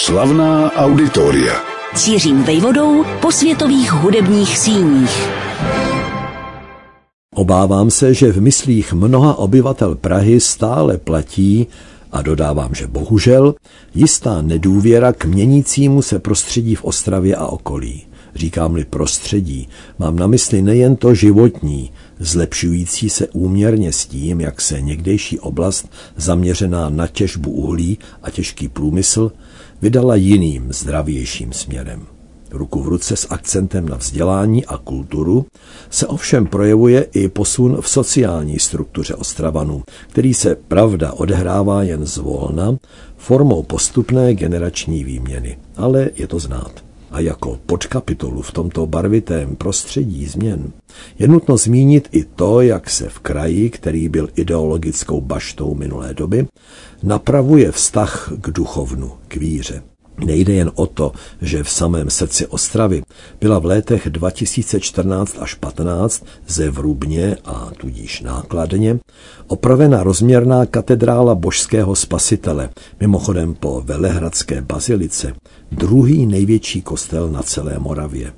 Slavná auditoria. Cířím vejvodou po světových hudebních síních. Obávám se, že v myslích mnoha obyvatel Prahy stále platí, a dodávám, že bohužel, jistá nedůvěra k měnícímu se prostředí v Ostravě a okolí. Říkám-li prostředí, mám na mysli nejen to životní, zlepšující se úměrně s tím, jak se někdejší oblast zaměřená na těžbu uhlí a těžký průmysl vydala jiným, zdravějším směrem. Ruku v ruce s akcentem na vzdělání a kulturu se ovšem projevuje i posun v sociální struktuře Ostravanů, který se pravda odehrává jen zvolna formou postupné generační výměny. Ale je to znát a jako podkapitolu v tomto barvitém prostředí změn je nutno zmínit i to, jak se v kraji, který byl ideologickou baštou minulé doby, napravuje vztah k duchovnu, k víře. Nejde jen o to, že v samém srdci Ostravy byla v létech 2014 až 15 ze Vrubně a tudíž nákladně opravena rozměrná katedrála božského spasitele, mimochodem po Velehradské bazilice, druhý největší kostel na celé Moravě.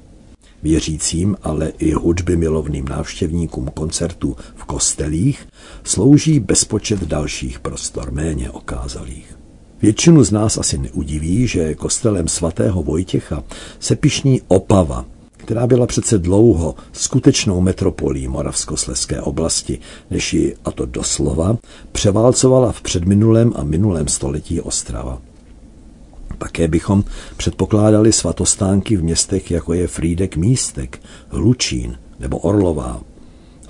Věřícím, ale i hudby milovným návštěvníkům koncertů v kostelích slouží bezpočet dalších prostor méně okázalých. Většinu z nás asi neudiví, že kostelem svatého Vojtěcha se pišní Opava, která byla přece dlouho skutečnou metropolí Moravskoslezské oblasti, než ji, a to doslova, převálcovala v předminulém a minulém století Ostrava. Také bychom předpokládali svatostánky v městech, jako je Frídek Místek, Hlučín nebo Orlová,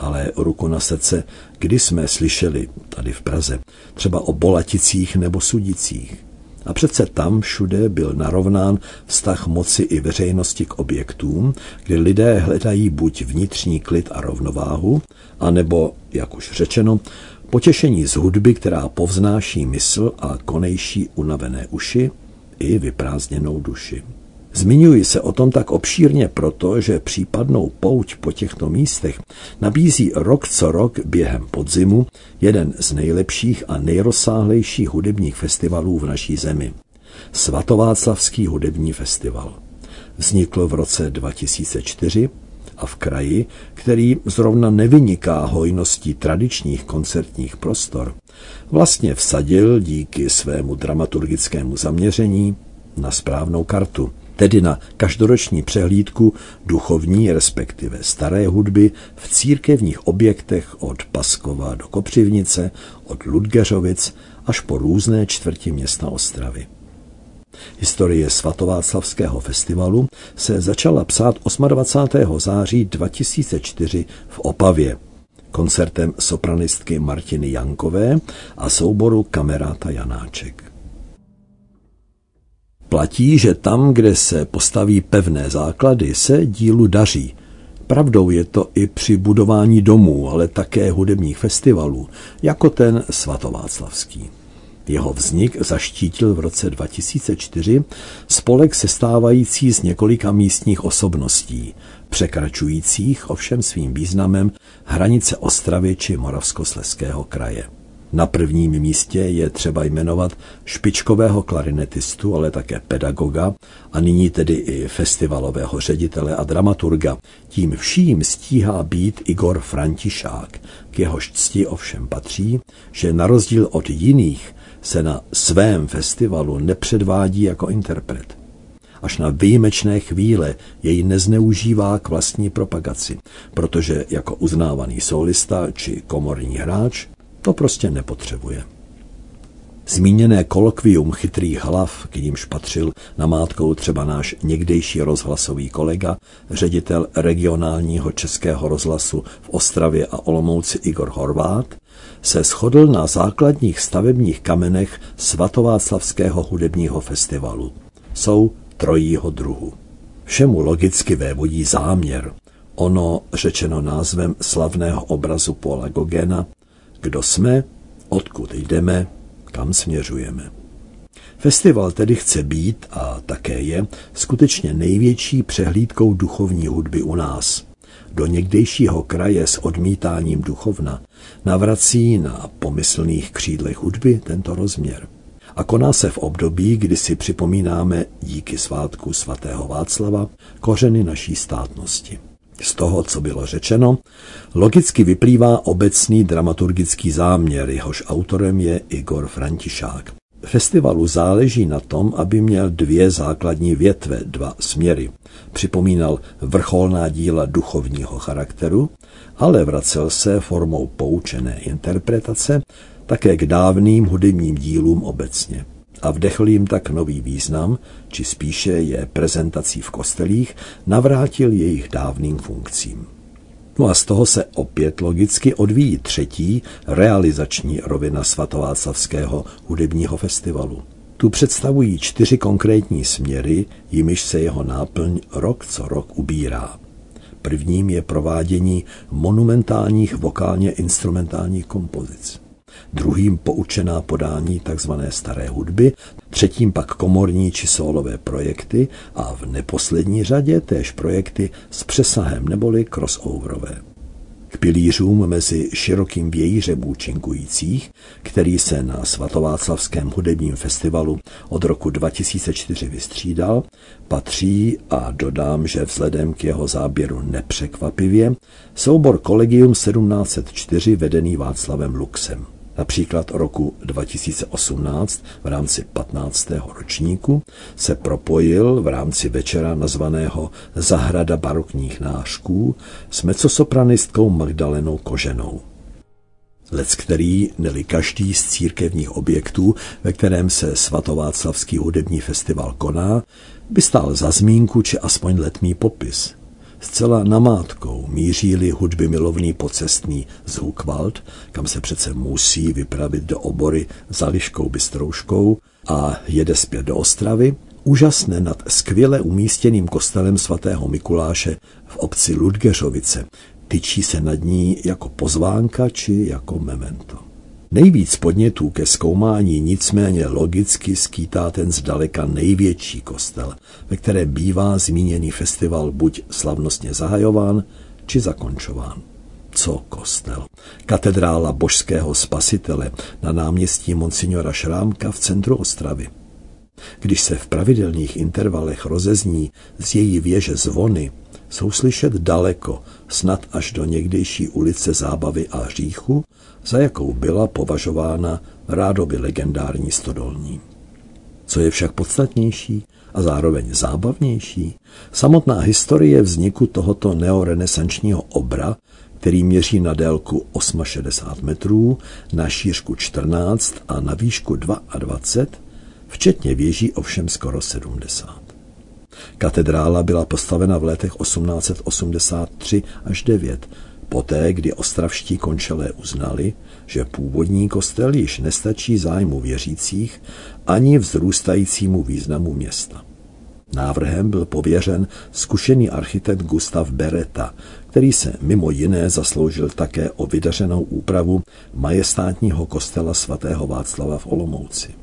ale ruku na srdce, kdy jsme slyšeli tady v Praze třeba o Bolaticích nebo Sudicích. A přece tam všude byl narovnán vztah moci i veřejnosti k objektům, kde lidé hledají buď vnitřní klid a rovnováhu, anebo, jak už řečeno, potěšení z hudby, která povznáší mysl a konejší unavené uši i vyprázdněnou duši. Zmiňuji se o tom tak obšírně proto, že případnou pouť po těchto místech nabízí rok co rok během podzimu jeden z nejlepších a nejrozsáhlejších hudebních festivalů v naší zemi. Svatováclavský hudební festival. Vznikl v roce 2004 a v kraji, který zrovna nevyniká hojností tradičních koncertních prostor, vlastně vsadil díky svému dramaturgickému zaměření na správnou kartu – tedy na každoroční přehlídku duchovní, respektive staré hudby v církevních objektech od Paskova do Kopřivnice, od Ludgeřovic až po různé čtvrti města Ostravy. Historie svatováclavského festivalu se začala psát 28. září 2004 v Opavě koncertem sopranistky Martiny Jankové a souboru Kameráta Janáček. Platí, že tam, kde se postaví pevné základy, se dílu daří. Pravdou je to i při budování domů, ale také hudebních festivalů, jako ten svatováclavský. Jeho vznik zaštítil v roce 2004 spolek sestávající z několika místních osobností, překračujících ovšem svým významem hranice Ostravy či Moravskosleského kraje. Na prvním místě je třeba jmenovat špičkového klarinetistu, ale také pedagoga a nyní tedy i festivalového ředitele a dramaturga. Tím vším stíhá být Igor Františák. K jehož cti ovšem patří, že na rozdíl od jiných se na svém festivalu nepředvádí jako interpret. Až na výjimečné chvíle jej nezneužívá k vlastní propagaci, protože jako uznávaný solista či komorní hráč to prostě nepotřebuje. Zmíněné kolokvium chytrých hlav, k nímž patřil namátkou třeba náš někdejší rozhlasový kolega, ředitel regionálního českého rozhlasu v Ostravě a Olomouci Igor Horvát, se shodl na základních stavebních kamenech svatováclavského hudebního festivalu. Jsou trojího druhu. Všemu logicky vévodí záměr, ono řečeno názvem slavného obrazu Paula Gogena, kdo jsme, odkud jdeme, kam směřujeme. Festival tedy chce být, a také je, skutečně největší přehlídkou duchovní hudby u nás. Do někdejšího kraje s odmítáním duchovna navrací na pomyslných křídlech hudby tento rozměr. a koná se v období, kdy si připomínáme díky svátku svatého Václava kořeny naší státnosti. Z toho, co bylo řečeno, logicky vyplývá obecný dramaturgický záměr, jehož autorem je Igor Františák. Festivalu záleží na tom, aby měl dvě základní větve, dva směry. Připomínal vrcholná díla duchovního charakteru, ale vracel se formou poučené interpretace také k dávným hudebním dílům obecně a vdechl jim tak nový význam, či spíše je prezentací v kostelích, navrátil jejich dávným funkcím. No a z toho se opět logicky odvíjí třetí realizační rovina svatováclavského hudebního festivalu. Tu představují čtyři konkrétní směry, jimiž se jeho náplň rok co rok ubírá. Prvním je provádění monumentálních vokálně instrumentálních kompozic druhým poučená podání tzv. staré hudby, třetím pak komorní či solové projekty a v neposlední řadě též projekty s přesahem neboli crossoverové. K pilířům mezi širokým vějířem účinkujících, který se na svatováclavském hudebním festivalu od roku 2004 vystřídal, patří, a dodám, že vzhledem k jeho záběru nepřekvapivě, soubor Collegium 1704 vedený Václavem Luxem. Například roku 2018 v rámci 15. ročníku se propojil v rámci večera nazvaného Zahrada barokních nářků s mecosopranistkou Magdalenou Koženou. Lec který, neli každý z církevních objektů, ve kterém se svatováclavský hudební festival koná, by stál za zmínku či aspoň letmý popis – Zcela namátkou míří-li hudby milovný pocestný z Hukvald, kam se přece musí vypravit do obory za liškou bystrouškou a jede zpět do Ostravy, úžasné nad skvěle umístěným kostelem svatého Mikuláše v obci Ludgeřovice, tyčí se nad ní jako pozvánka či jako memento. Nejvíc podnětů ke zkoumání nicméně logicky skýtá ten zdaleka největší kostel, ve kterém bývá zmíněný festival buď slavnostně zahajován, či zakončován. Co kostel? Katedrála božského spasitele na náměstí Monsignora Šrámka v centru Ostravy. Když se v pravidelných intervalech rozezní z její věže zvony, jsou slyšet daleko, snad až do někdejší ulice Zábavy a Hříchu, za jakou byla považována rádoby legendární stodolní. Co je však podstatnější a zároveň zábavnější, samotná historie vzniku tohoto neorenesančního obra, který měří na délku 68 metrů, na šířku 14 a na výšku 22, včetně věží ovšem skoro 70. Katedrála byla postavena v letech 1883 až 9, poté, kdy ostravští končelé uznali, že původní kostel již nestačí zájmu věřících ani vzrůstajícímu významu města. Návrhem byl pověřen zkušený architekt Gustav Beretta, který se mimo jiné zasloužil také o vydařenou úpravu majestátního kostela svatého Václava v Olomouci.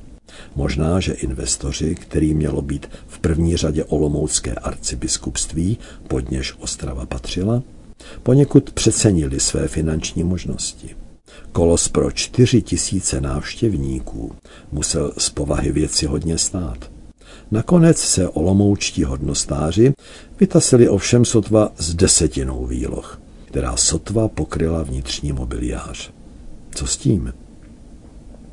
Možná, že investoři, který mělo být v první řadě olomoucké arcibiskupství, pod něž Ostrava patřila, poněkud přecenili své finanční možnosti. Kolos pro čtyři tisíce návštěvníků musel z povahy věci hodně stát. Nakonec se olomoučtí hodnostáři vytasili ovšem sotva s desetinou výloh, která sotva pokryla vnitřní mobiliář. Co s tím?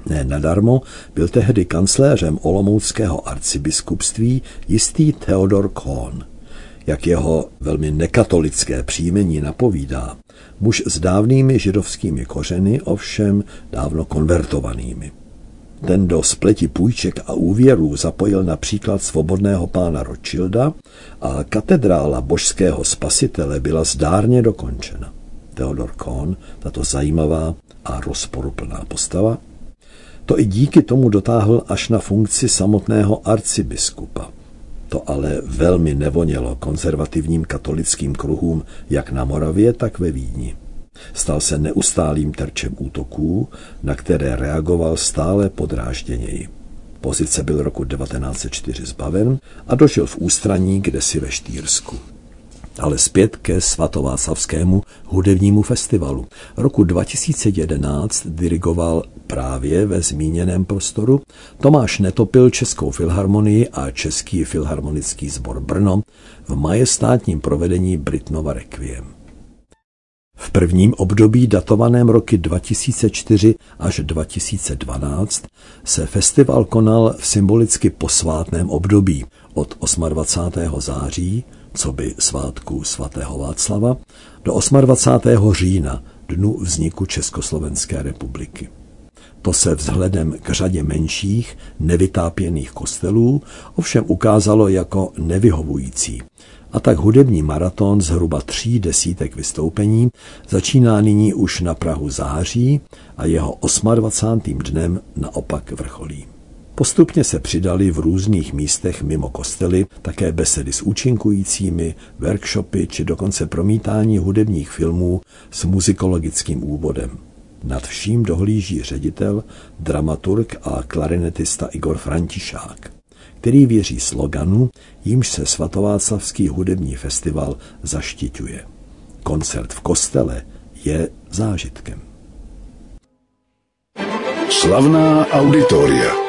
Ne nadarmo byl tehdy kancléřem olomouckého arcibiskupství jistý Theodor Kohn. Jak jeho velmi nekatolické příjmení napovídá, muž s dávnými židovskými kořeny, ovšem dávno konvertovanými. Ten do spleti půjček a úvěrů zapojil například svobodného pána Rothschilda a katedrála božského spasitele byla zdárně dokončena. Theodor Kohn, tato zajímavá a rozporuplná postava, to i díky tomu dotáhl až na funkci samotného arcibiskupa. To ale velmi nevonělo konzervativním katolickým kruhům jak na Moravě, tak ve Vídni. Stal se neustálým terčem útoků, na které reagoval stále podrážděněji. Pozice byl roku 1904 zbaven a dožil v ústraní kde si ve Štýrsku. Ale zpět ke svatováclavskému hudebnímu festivalu. Roku 2011 dirigoval právě ve zmíněném prostoru Tomáš Netopil Českou filharmonii a Český filharmonický sbor Brno v majestátním provedení Britnova Requiem. V prvním období datovaném roky 2004 až 2012 se festival konal v symbolicky posvátném období od 28. září, co by svátku svatého Václava, do 28. října, dnu vzniku Československé republiky. To se vzhledem k řadě menších, nevytápěných kostelů ovšem ukázalo jako nevyhovující a tak hudební maraton zhruba tří desítek vystoupení začíná nyní už na Prahu září a jeho 28. dnem naopak vrcholí. Postupně se přidali v různých místech mimo kostely také besedy s účinkujícími, workshopy či dokonce promítání hudebních filmů s muzikologickým úvodem. Nad vším dohlíží ředitel, dramaturg a klarinetista Igor Františák který věří sloganu, jímž se svatováclavský hudební festival zaštiťuje. Koncert v kostele je zážitkem. Slavná auditoria.